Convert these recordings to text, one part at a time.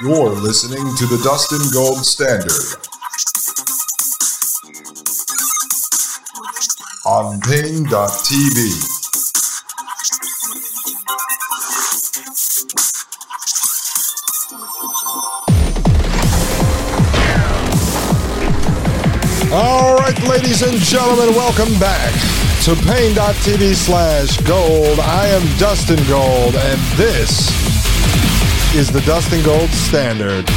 You're listening to the Dustin Gold Standard on Paine.tv. All right, ladies and gentlemen, welcome back to Paine.tv slash gold. I am Dustin Gold, and this is the Dustin Gold Standard.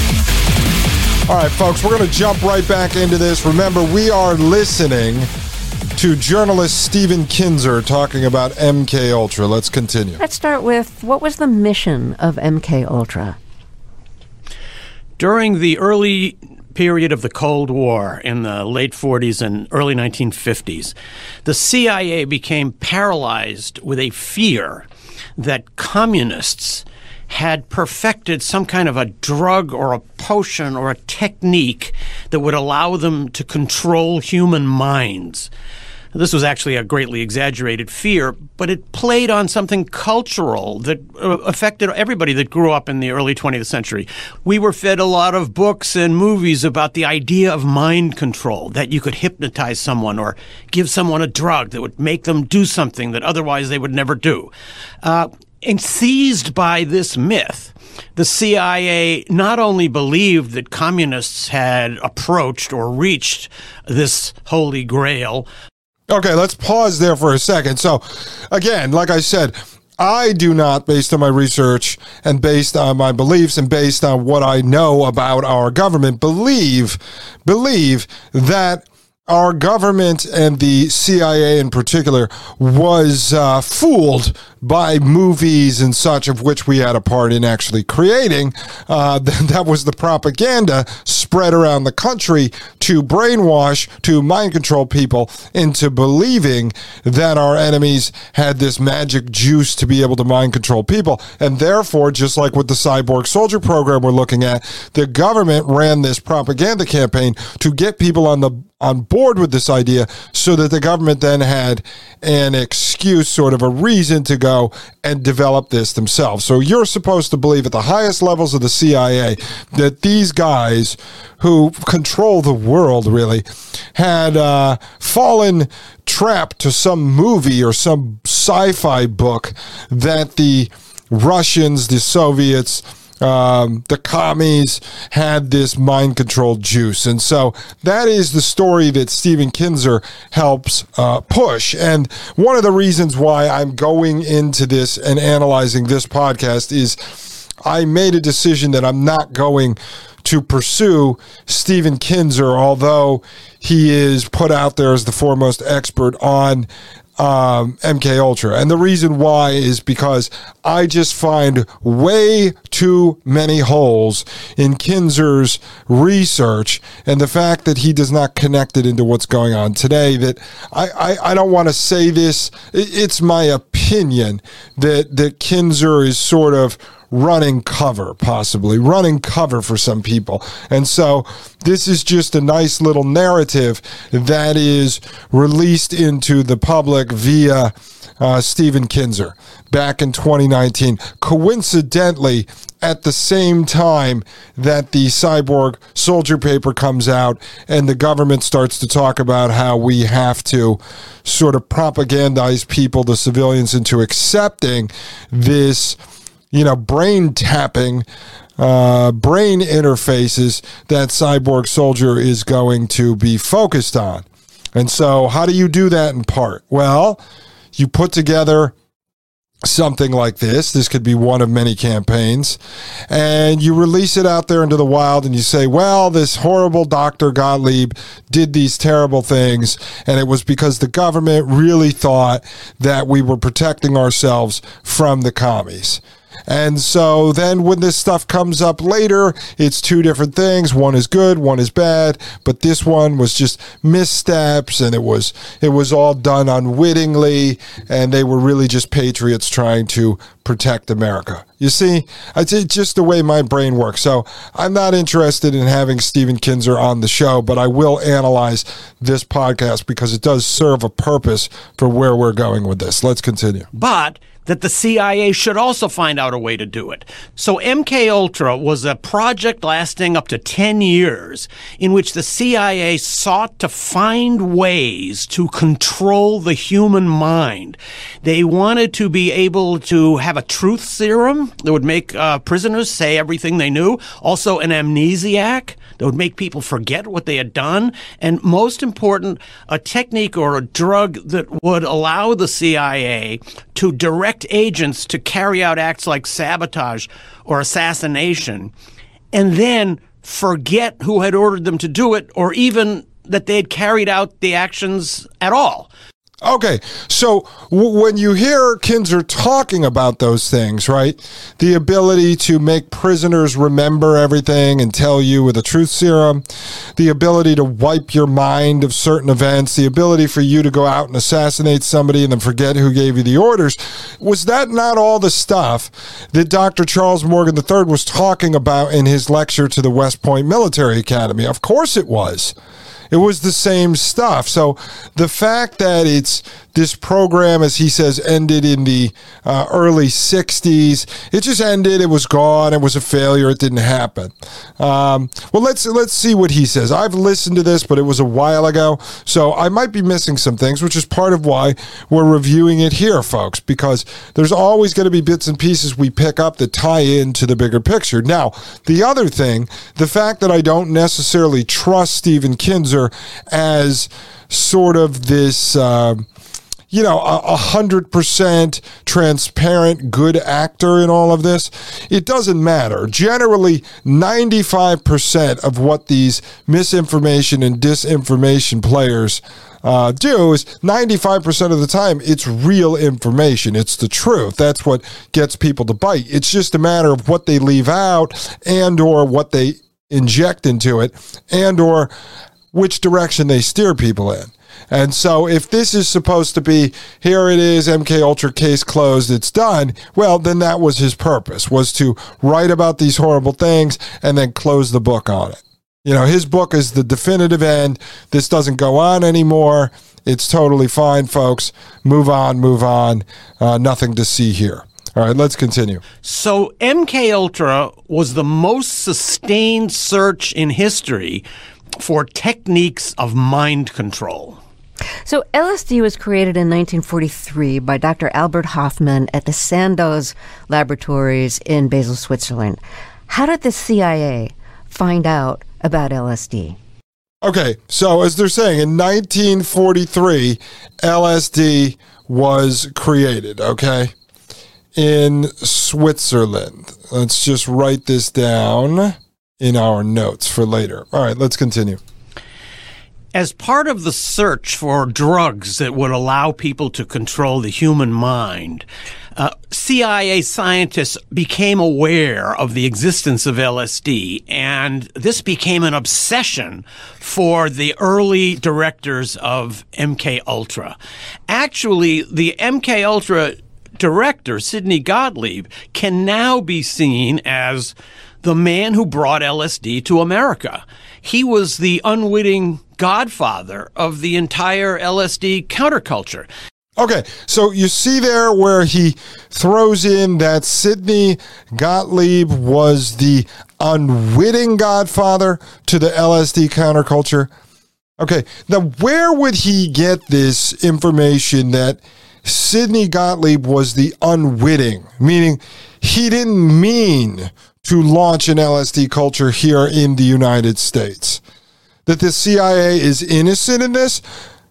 All right, folks, we're going to jump right back into this. Remember, we are listening to journalist Stephen Kinzer talking about MK Ultra. Let's continue. Let's start with what was the mission of MK Ultra? During the early period of the Cold War in the late 40s and early 1950s, the CIA became paralyzed with a fear that communists had perfected some kind of a drug or a potion or a technique that would allow them to control human minds. This was actually a greatly exaggerated fear, but it played on something cultural that uh, affected everybody that grew up in the early 20th century. We were fed a lot of books and movies about the idea of mind control, that you could hypnotize someone or give someone a drug that would make them do something that otherwise they would never do. Uh, and seized by this myth, the CIA not only believed that communists had approached or reached this holy grail, Okay, let's pause there for a second. So, again, like I said, I do not, based on my research and based on my beliefs and based on what I know about our government, believe believe that our government and the CIA in particular was uh, fooled by movies and such, of which we had a part in actually creating. Uh, that was the propaganda spread around the country to brainwash, to mind control people into believing that our enemies had this magic juice to be able to mind control people. And therefore, just like with the cyborg soldier program we're looking at, the government ran this propaganda campaign to get people on the on board with this idea so that the government then had an excuse, sort of a reason to go and develop this themselves. So you're supposed to believe at the highest levels of the CIA that these guys who control the world really had uh, fallen trapped to some movie or some sci fi book that the Russians, the Soviets, um, the commies had this mind control juice. And so that is the story that Stephen Kinzer helps uh, push. And one of the reasons why I'm going into this and analyzing this podcast is I made a decision that I'm not going to pursue Stephen Kinzer, although he is put out there as the foremost expert on um, MK Ultra, and the reason why is because I just find way too many holes in Kinzer's research, and the fact that he does not connect it into what's going on today. That I I, I don't want to say this. It's my opinion that that Kinzer is sort of running cover, possibly running cover for some people. And so this is just a nice little narrative that is released into the public via uh, Stephen Kinzer back in 2019. Coincidentally, at the same time that the cyborg soldier paper comes out and the government starts to talk about how we have to sort of propagandize people, the civilians, into accepting this, you know, brain tapping. Uh, brain interfaces that cyborg soldier is going to be focused on. And so, how do you do that in part? Well, you put together something like this. This could be one of many campaigns. And you release it out there into the wild and you say, well, this horrible Dr. Gottlieb did these terrible things. And it was because the government really thought that we were protecting ourselves from the commies. And so then when this stuff comes up later, it's two different things. One is good, one is bad, but this one was just missteps and it was it was all done unwittingly and they were really just patriots trying to protect America. You see, it's just the way my brain works. So I'm not interested in having Stephen Kinzer on the show, but I will analyze this podcast because it does serve a purpose for where we're going with this. Let's continue. But that the CIA should also find out a way to do it. So MK Ultra was a project lasting up to 10 years in which the CIA sought to find ways to control the human mind. They wanted to be able to have a truth serum that would make uh, prisoners say everything they knew, also an amnesiac that would make people forget what they had done, and most important, a technique or a drug that would allow the CIA to direct agents to carry out acts like sabotage or assassination, and then forget who had ordered them to do it, or even that they had carried out the actions at all. Okay, so w- when you hear Kinzer talking about those things, right? The ability to make prisoners remember everything and tell you with a truth serum, the ability to wipe your mind of certain events, the ability for you to go out and assassinate somebody and then forget who gave you the orders, was that not all the stuff that Dr. Charles Morgan III was talking about in his lecture to the West Point Military Academy? Of course it was. It was the same stuff. So the fact that it's this program, as he says, ended in the uh, early 60s, it just ended. It was gone. It was a failure. It didn't happen. Um, well, let's let's see what he says. I've listened to this, but it was a while ago, so I might be missing some things, which is part of why we're reviewing it here, folks, because there's always going to be bits and pieces we pick up that tie into the bigger picture. Now, the other thing, the fact that I don't necessarily trust Stephen Kinzer as sort of this. Uh, you know, a hundred percent transparent, good actor in all of this. It doesn't matter. Generally, 95% of what these misinformation and disinformation players uh, do is 95% of the time it's real information. It's the truth. That's what gets people to bite. It's just a matter of what they leave out and or what they inject into it and or which direction they steer people in. And so if this is supposed to be here it is MK Ultra case closed it's done, well then that was his purpose was to write about these horrible things and then close the book on it. You know, his book is the definitive end. This doesn't go on anymore. It's totally fine, folks. Move on, move on. Uh, nothing to see here. All right, let's continue. So MK Ultra was the most sustained search in history for techniques of mind control. So LSD was created in 1943 by Dr. Albert Hofmann at the Sandoz Laboratories in Basel, Switzerland. How did the CIA find out about LSD? Okay, so as they're saying, in 1943, LSD was created, okay, in Switzerland. Let's just write this down in our notes for later. All right, let's continue. As part of the search for drugs that would allow people to control the human mind, uh, CIA scientists became aware of the existence of LSD, and this became an obsession for the early directors of MK Ultra. Actually, the MK Ultra director, Sidney Gottlieb, can now be seen as the man who brought LSD to America. He was the unwitting godfather of the entire LSD counterculture. Okay, so you see there where he throws in that Sidney Gottlieb was the unwitting godfather to the LSD counterculture. Okay, now where would he get this information that Sidney Gottlieb was the unwitting, meaning he didn't mean to launch an LSD culture here in the United States? That the CIA is innocent in this?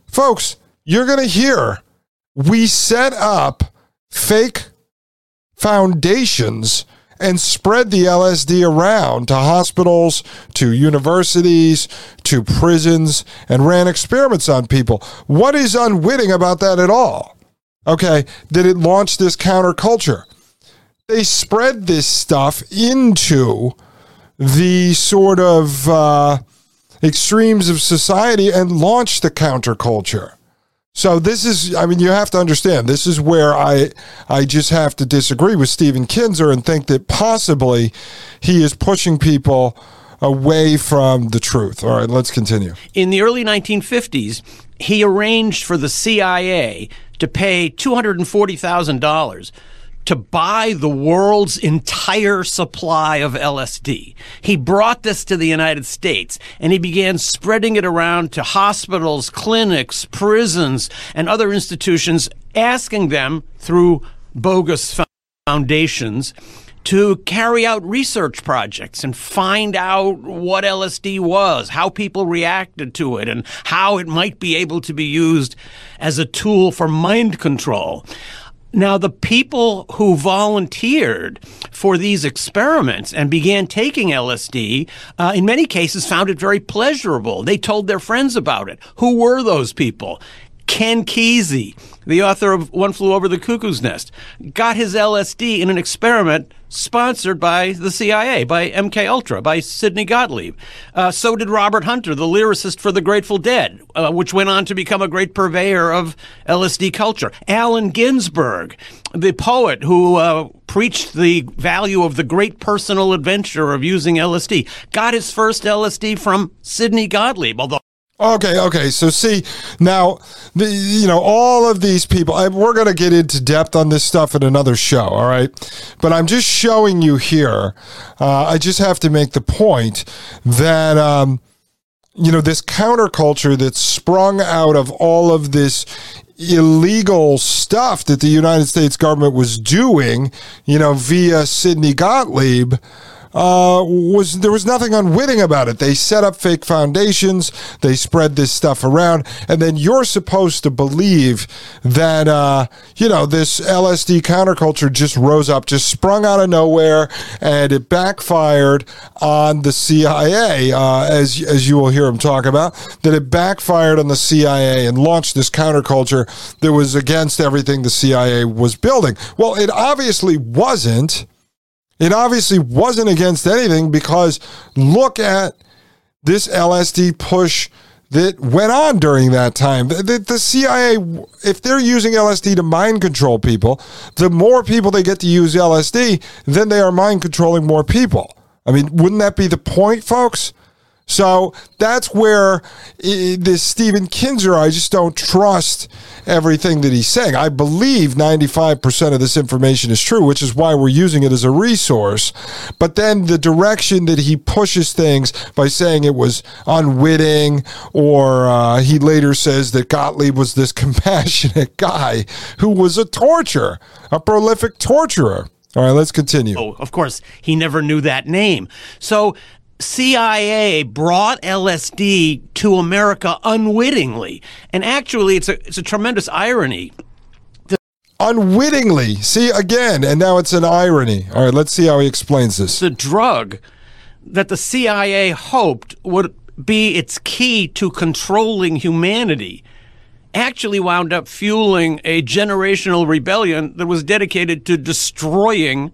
Folks, you're going to hear we set up fake foundations and spread the LSD around to hospitals, to universities, to prisons, and ran experiments on people. What is unwitting about that at all? Okay, that it launched this counterculture. They spread this stuff into the sort of uh, extremes of society and launched the counterculture. So this is, I mean, you have to understand. This is where I, I just have to disagree with Stephen Kinzer and think that possibly he is pushing people away from the truth. All right, let's continue. In the early 1950s, he arranged for the CIA to pay $240,000 to buy the world's entire supply of LSD. He brought this to the United States and he began spreading it around to hospitals, clinics, prisons, and other institutions, asking them through bogus foundations to carry out research projects and find out what LSD was, how people reacted to it, and how it might be able to be used as a tool for mind control. Now, the people who volunteered for these experiments and began taking LSD, uh, in many cases, found it very pleasurable. They told their friends about it. Who were those people? Ken Kesey, the author of One Flew Over the Cuckoo's Nest, got his LSD in an experiment sponsored by the CIA, by MK Ultra, by Sidney Gottlieb. Uh, so did Robert Hunter, the lyricist for the Grateful Dead, uh, which went on to become a great purveyor of LSD culture. Allen Ginsberg, the poet who uh, preached the value of the great personal adventure of using LSD, got his first LSD from Sidney Gottlieb, although Okay, okay. So see now, the, you know, all of these people. I, we're going to get into depth on this stuff in another show. All right, but I'm just showing you here. Uh, I just have to make the point that. Um, you know, this counterculture that's sprung out of all of this illegal stuff that the United States government was doing, you know, via Sidney Gottlieb uh, was there was nothing unwitting about it. They set up fake foundations, they spread this stuff around, and then you're supposed to believe that uh, you know this LSD counterculture just rose up, just sprung out of nowhere, and it backfired on the CIA, uh, as as you will hear him talk about. That it backfired on the CIA and launched this counterculture that was against everything the CIA was building. Well, it obviously wasn't. It obviously wasn't against anything because look at this LSD push that went on during that time. The, the, the, CIA, if they're using LSD to mind control people, the more people they get to use LSD, then they are mind controlling more people. I mean, wouldn't that be the point, folks? So that's where this Stephen Kinzer, I just don't trust everything that he's saying. I believe 95% of this information is true, which is why we're using it as a resource. But then the direction that he pushes things by saying it was unwitting, or uh, he later says that Gottlieb was this compassionate guy who was a torturer, a prolific torturer. All right, let's continue. Oh, of course, he never knew that name. So CIA brought LSD to America unwittingly. And actually, it's a, it's a tremendous irony. unwittingly. See, again, and now it's an irony. All right, let's see how he explains this. The drug that the CIA hoped would be its key to controlling humanity actually wound up fueling a generational rebellion that was dedicated to destroying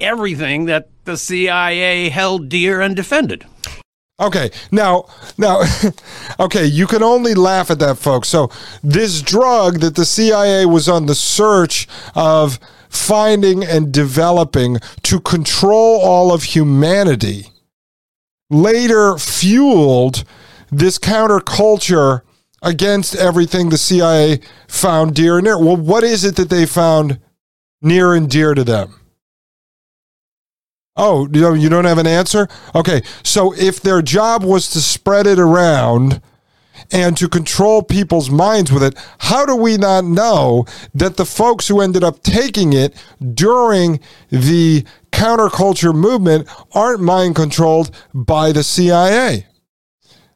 everything that the CIA held dear and defended. Okay, now, now, okay, you can only laugh at that, folks. So, this drug that the CIA was on the search of finding and developing to control all of humanity later fueled this counterculture against everything the CIA found dear and near. Well, what is it that they found near and dear to them? Oh, you don't have an answer? Okay, so if their job was to spread it around and to control people's minds with it, how do we not know that the folks who ended up taking it during the counterculture movement aren't mind controlled by the CIA?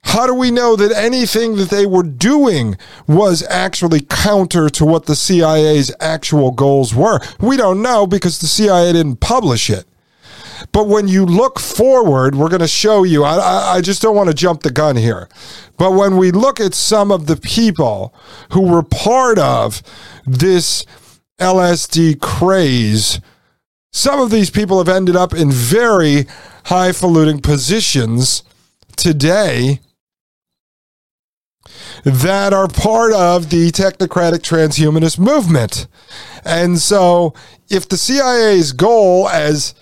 How do we know that anything that they were doing was actually counter to what the CIA's actual goals were? We don't know because the CIA didn't publish it. But when you look forward, we're going to show you. I, I just don't want to jump the gun here. But when we look at some of the people who were part of this LSD craze, some of these people have ended up in very highfalutin positions today that are part of the technocratic transhumanist movement. And so, if the CIA's goal, as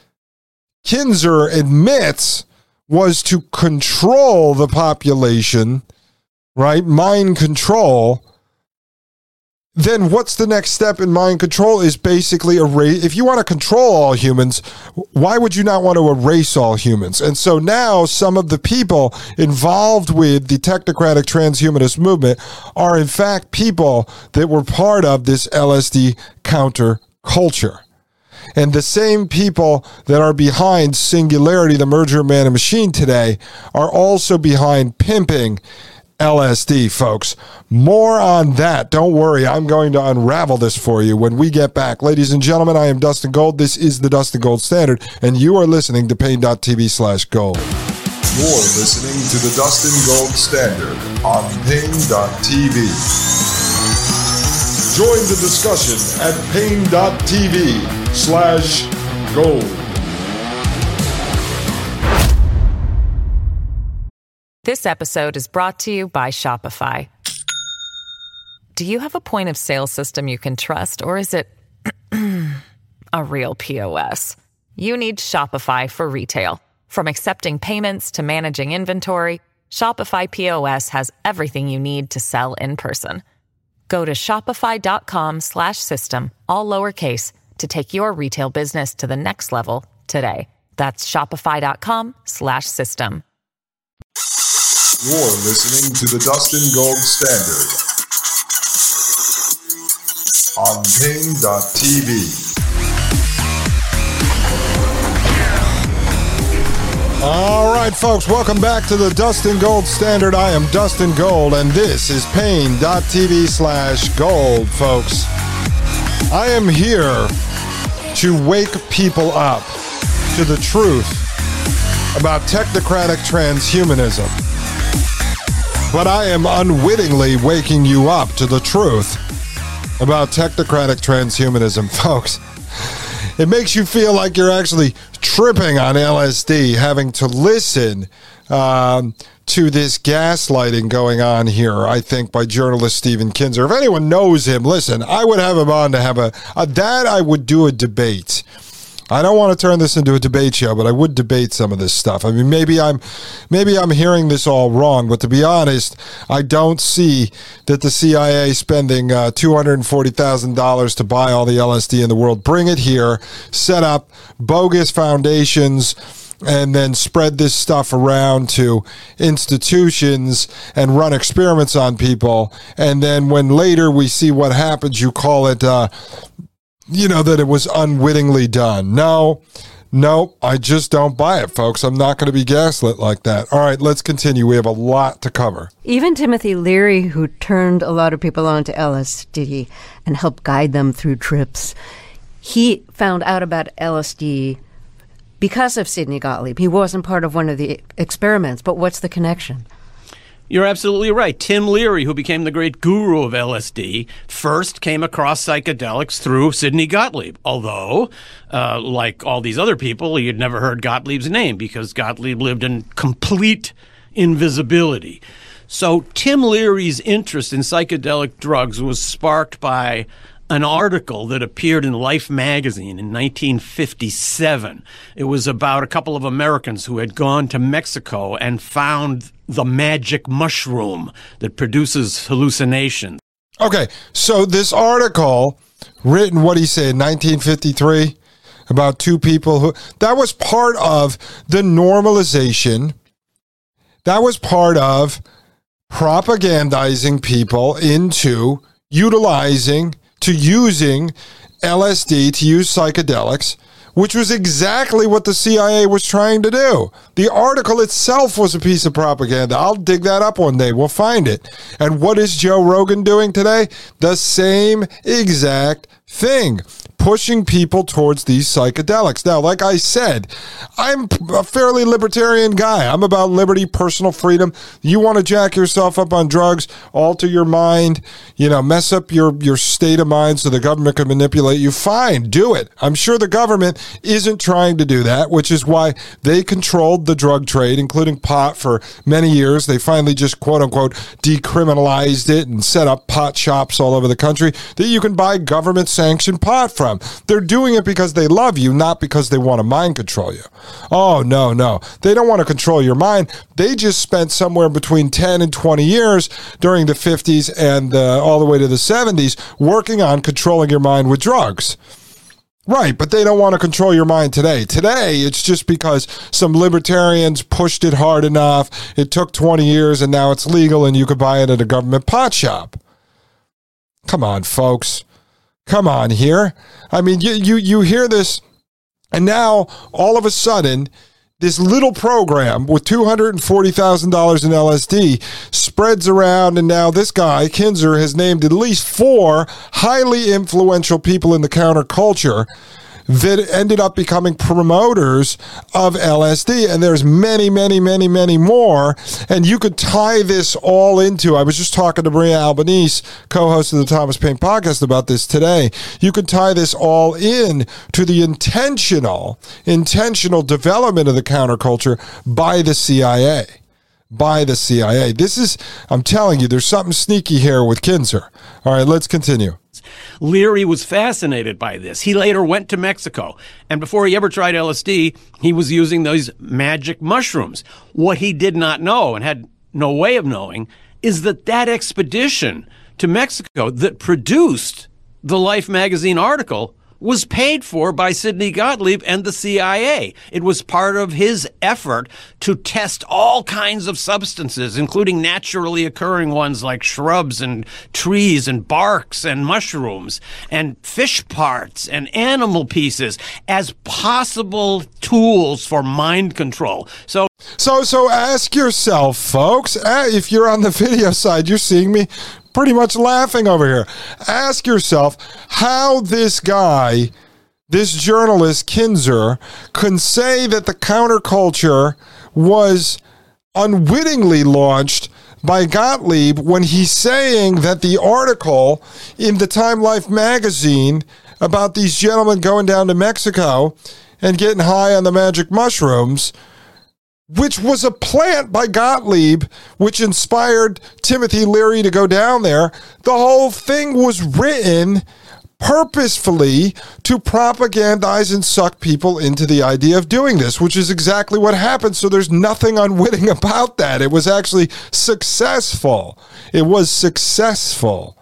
Kinzer admits, was to control the population, right? Mind control. Then what's the next step in mind control is basically erase if you want to control all humans why would you not want to erase all humans? And so now some of the people involved with the technocratic transhumanist movement are in fact people that were part of this lsd counter culture and the same people that are behind singularity the merger of man and machine today are also behind pimping LSD, folks. More on that. Don't worry, I'm going to unravel this for you when we get back. Ladies and gentlemen, I am Dustin Gold. This is the Dustin Gold Standard, and you are listening to Paine.tv slash gold. You're listening to the Dustin Gold Standard on Paine.tv. Join the discussion at Paine.tv slash gold. This episode is brought to you by Shopify. Do you have a point of sale system you can trust, or is it a real POS? You need Shopify for retail. From accepting payments to managing inventory, Shopify POS has everything you need to sell in person. Go to shopify.com/slash-system, all lowercase to take your retail business to the next level today. That's shopify.com slash system. You're listening to the Dustin Gold Standard on Paine.tv. All right, folks, welcome back to the Dustin Gold Standard. I am Dustin Gold, and this is Paine.tv slash gold, folks. I am here to wake people up to the truth about technocratic transhumanism but I am unwittingly waking you up to the truth about technocratic transhumanism, folks. It makes you feel like you're actually tripping on LSD, having to listen um, to this gaslighting going on here, I think, by journalist Stephen Kinzer. If anyone knows him, listen, I would have him on to have a, a that I would do a debate I don't want to turn this into a debate show, but I would debate some of this stuff. I mean, maybe I'm maybe I'm hearing this all wrong, but to be honest, I don't see that the CIA spending uh, two hundred and forty thousand dollars to buy all the LSD in the world, bring it here, set up bogus foundations and then spread this stuff around to institutions and run experiments on people. And then when later we see what happens, you call it uh, you know, that it was unwittingly done. No, no, I just don't buy it, folks. I'm not going to be gaslit like that. All right, let's continue. We have a lot to cover. Even Timothy Leary, who turned a lot of people on to LSD and helped guide them through trips, he found out about LSD because of Sidney Gottlieb. He wasn't part of one of the experiments, but what's the connection? You're absolutely right. Tim Leary, who became the great guru of LSD, first came across psychedelics through Sidney Gottlieb. Although, uh, like all these other people, had never heard Gottlieb's name because Gottlieb lived in complete invisibility. So Tim Leary's interest in psychedelic drugs was sparked by an article that appeared in Life magazine in 1957. It was about a couple of Americans who had gone to Mexico and found the magic mushroom that produces hallucinations. Okay, so this article written, what do you say, in 1953, about two people who, that was part of the normalization, that was part of propagandizing people into utilizing to using LSD, to use psychedelics, which was exactly what the CIA was trying to do. The article itself was a piece of propaganda. I'll dig that up one day. We'll find it. And what is Joe Rogan doing today? The same exact thing pushing people towards these psychedelics. Now, like I said, I'm a fairly libertarian guy. I'm about liberty, personal freedom. You want to jack yourself up on drugs, alter your mind, you know, mess up your, your state of mind so the government can manipulate you. Fine, do it. I'm sure the government isn't trying to do that, which is why they controlled the drug trade, including pot, for many years. They finally just quote unquote decriminalized it and set up pot shops all over the country that you can buy government sanctioned pot from. They're doing it because they love you, not because they want to mind control you. Oh, no, no. They don't want to control your mind. They just spent somewhere between 10 and 20 years during the 50s and uh, all the way to the 70s working on controlling your mind with drugs. Right, but they don't want to control your mind today. Today, it's just because some libertarians pushed it hard enough. It took 20 years and now it's legal and you could buy it at a government pot shop. Come on, folks. Come on here. I mean, you, you, you hear this, and now all of a sudden, this little program with $240,000 in LSD spreads around, and now this guy, Kinzer, has named at least four highly influential people in the counterculture that ended up becoming promoters of LSD. And there's many, many, many, many more. And you could tie this all into, I was just talking to Maria Albanese, co-host of the Thomas Paine podcast about this today. You could tie this all in to the intentional, intentional development of the counterculture by the CIA by the CIA. This is, I'm telling you, there's something sneaky here with Kinzer. All right, let's continue. Leary was fascinated by this. He later went to Mexico, and before he ever tried LSD, he was using those magic mushrooms. What he did not know and had no way of knowing is that that expedition to Mexico that produced the Life magazine article was paid for by Sidney Gottlieb and the CIA. It was part of his effort to test all kinds of substances, including naturally occurring ones like shrubs and trees and barks and mushrooms and fish parts and animal pieces as possible tools for mind control. So so, so ask yourself, folks, uh, if you're on the video side, you're seeing me pretty much laughing over here. Ask yourself how this guy, this journalist, Kinzer, can say that the counterculture was unwittingly launched by Gottlieb when he's saying that the article in the Time Life magazine about these gentlemen going down to Mexico and getting high on the magic mushrooms which was a plant by Gottlieb, which inspired Timothy Leary to go down there. The whole thing was written purposefully to propagandize and suck people into the idea of doing this, which is exactly what happened. So there's nothing unwitting about that. It was actually successful. It was successful.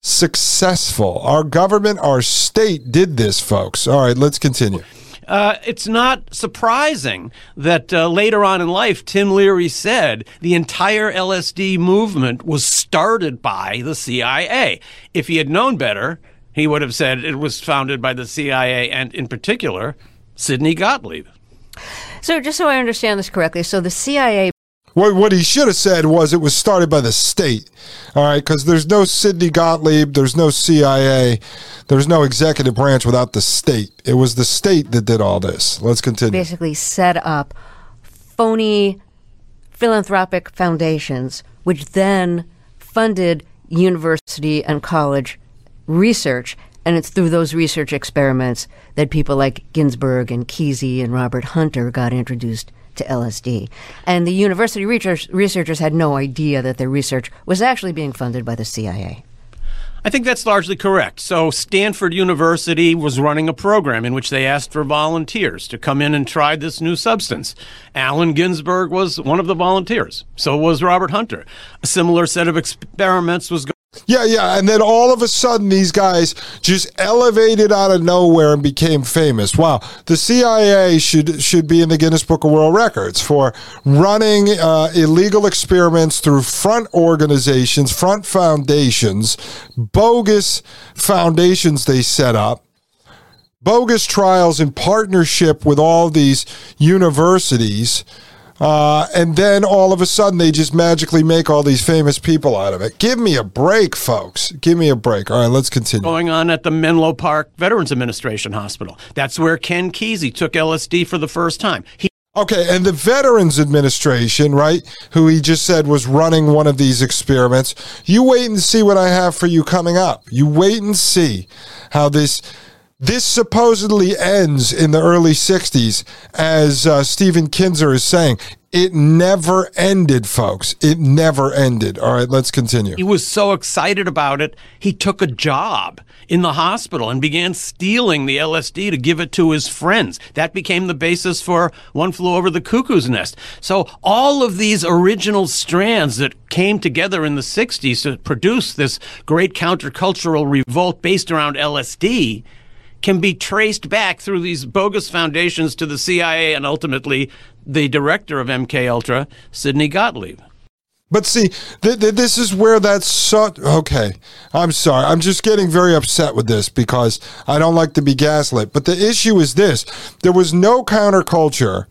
Successful. Our government, our state did this, folks. All right, let's continue. Uh, it's not surprising that uh, later on in life, Tim Leary said the entire LSD movement was started by the CIA. If he had known better, he would have said it was founded by the CIA and, in particular, Sidney Gottlieb. So, just so I understand this correctly, so the CIA what, what he should have said was it was started by the state. All right, because there's no Sidney Gottlieb, there's no CIA, there's no executive branch without the state. It was the state that did all this. Let's continue. Basically, set up phony philanthropic foundations, which then funded university and college research. And it's through those research experiments that people like Ginsberg and Kesey and Robert Hunter got introduced to LSD. And the university research, researchers had no idea that their research was actually being funded by the CIA. I think that's largely correct. So, Stanford University was running a program in which they asked for volunteers to come in and try this new substance. Allen Ginsberg was one of the volunteers. So was Robert Hunter. A similar set of experiments was yeah, yeah, and then all of a sudden these guys just elevated out of nowhere and became famous. Wow, the CIA should should be in the Guinness Book of World Records for running uh, illegal experiments through front organizations, front foundations, bogus foundations they set up, bogus trials in partnership with all these universities uh, and then all of a sudden, they just magically make all these famous people out of it. Give me a break, folks. Give me a break. All right, let's continue. Going on at the Menlo Park Veterans Administration Hospital. That's where Ken Kesey took LSD for the first time. He Okay, and the Veterans Administration, right, who he just said was running one of these experiments, you wait and see what I have for you coming up. You wait and see how this this supposedly ends in the early 60s, as uh, Stephen Kinzer is saying. It never ended, folks. It never ended. All right, let's continue. He was so excited about it, he took a job in the hospital and began stealing the LSD to give it to his friends. That became the basis for One Flew Over the Cuckoo's Nest. So all of these original strands that came together in the 60s to produce this great countercultural revolt based around LSD can be traced back through these bogus foundations to the CIA and ultimately the director of MK Ultra, Sidney Gottlieb. But see, th- th- this is where that's so. Okay, I'm sorry. I'm just getting very upset with this because I don't like to be gaslit. But the issue is this there was no counterculture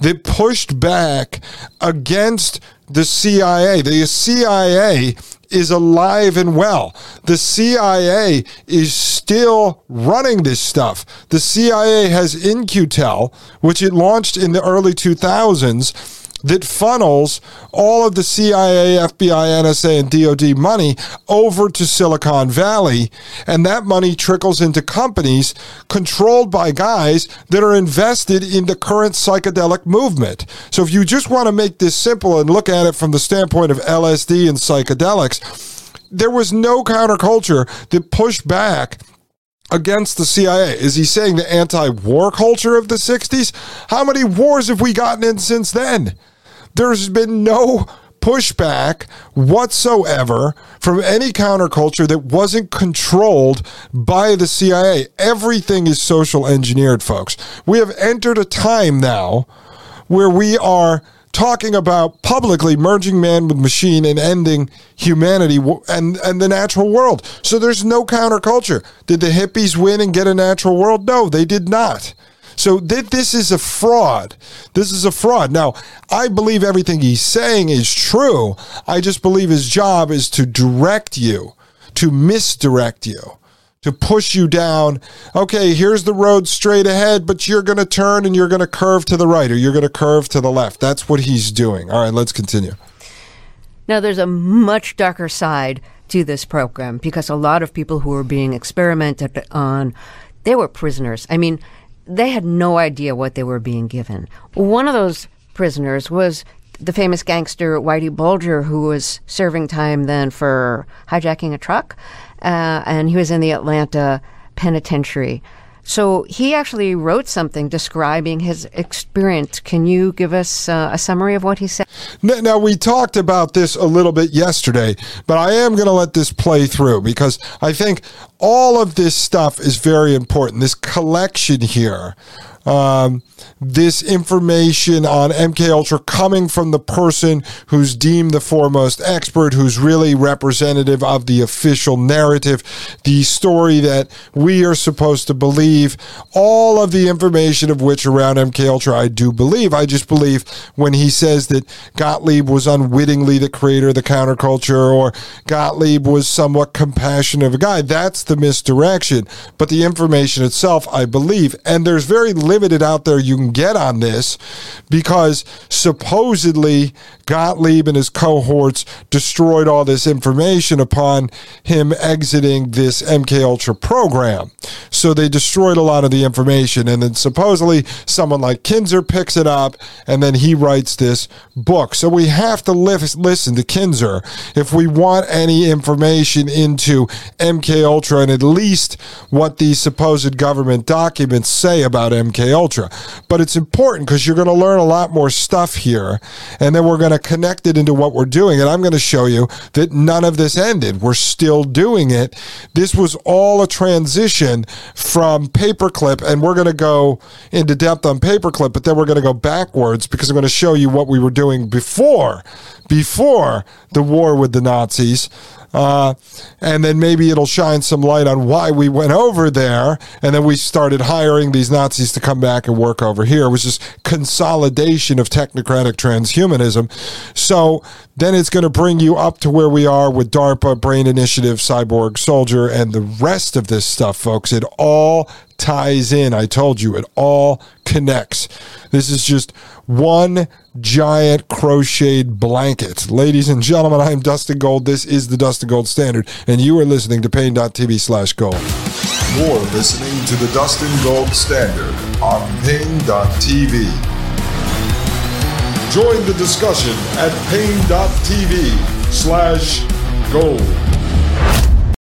that pushed back against the CIA. The CIA is alive and well. The CIA is still running this stuff. The CIA has In-Q-Tel, which it launched in the early 2000s that funnels all of the CIA, FBI, NSA, and DoD money over to Silicon Valley. And that money trickles into companies controlled by guys that are invested in the current psychedelic movement. So if you just want to make this simple and look at it from the standpoint of LSD and psychedelics, there was no counterculture that pushed back against the CIA? Is he saying the anti war culture of the 60s? How many wars have we gotten in since then? There's been no pushback whatsoever from any counterculture that wasn't controlled by the CIA. Everything is social engineered, folks. We have entered a time now where we are talking about publicly merging man with machine and ending humanity and, and the natural world. So there's no counterculture. Did the hippies win and get a natural world? No, they did not. So th- this is a fraud. This is a fraud. Now, I believe everything he's saying is true. I just believe his job is to direct you, to misdirect you to push you down. Okay, here's the road straight ahead, but you're going to turn and you're going to curve to the right or you're going to curve to the left. That's what he's doing. All right, let's continue. Now, there's a much darker side to this program because a lot of people who were being experimented on, they were prisoners. I mean, they had no idea what they were being given. One of those prisoners was the famous gangster Whitey Bulger, who was serving time then for hijacking a truck, uh, and he was in the Atlanta penitentiary. So he actually wrote something describing his experience. Can you give us uh, a summary of what he said? Now, we talked about this a little bit yesterday, but I am going to let this play through because I think all of this stuff is very important. This collection here um, this information on MK Ultra coming from the person who's deemed the foremost expert, who's really representative of the official narrative, the story that we are supposed to believe. All of the information of which around MK Ultra I do believe. I just believe when he says that Gottlieb was unwittingly the creator of the counterculture or Gottlieb was somewhat compassionate of a guy. That's the misdirection. But the information itself, I believe, and there's very limited limited out there you can get on this because supposedly Gottlieb and his cohorts destroyed all this information upon him exiting this MK Ultra program. So they destroyed a lot of the information and then supposedly someone like Kinzer picks it up and then he writes this book. So we have to li- listen to Kinzer if we want any information into MK Ultra and at least what these supposed government documents say about MK Ultra. But it's important because you're going to learn a lot more stuff here, and then we're going to connect it into what we're doing. And I'm going to show you that none of this ended. We're still doing it. This was all a transition from paperclip, and we're going to go into depth on paperclip, but then we're going to go backwards because I'm going to show you what we were doing before before the war with the Nazis. Uh, and then maybe it'll shine some light on why we went over there. And then we started hiring these Nazis to come back and work over here. It was just consolidation of technocratic transhumanism. So then it's going to bring you up to where we are with DARPA, Brain Initiative, Cyborg Soldier, and the rest of this stuff, folks. It all ties in. I told you, it all connects. This is just one giant crocheted blanket. Ladies and gentlemen, I am Dustin Gold. This is the Dustin Gold Standard, and you are listening to Paine.tv slash gold. You're listening to the Dustin Gold Standard on Paine.tv. Join the discussion at Paine.tv slash gold.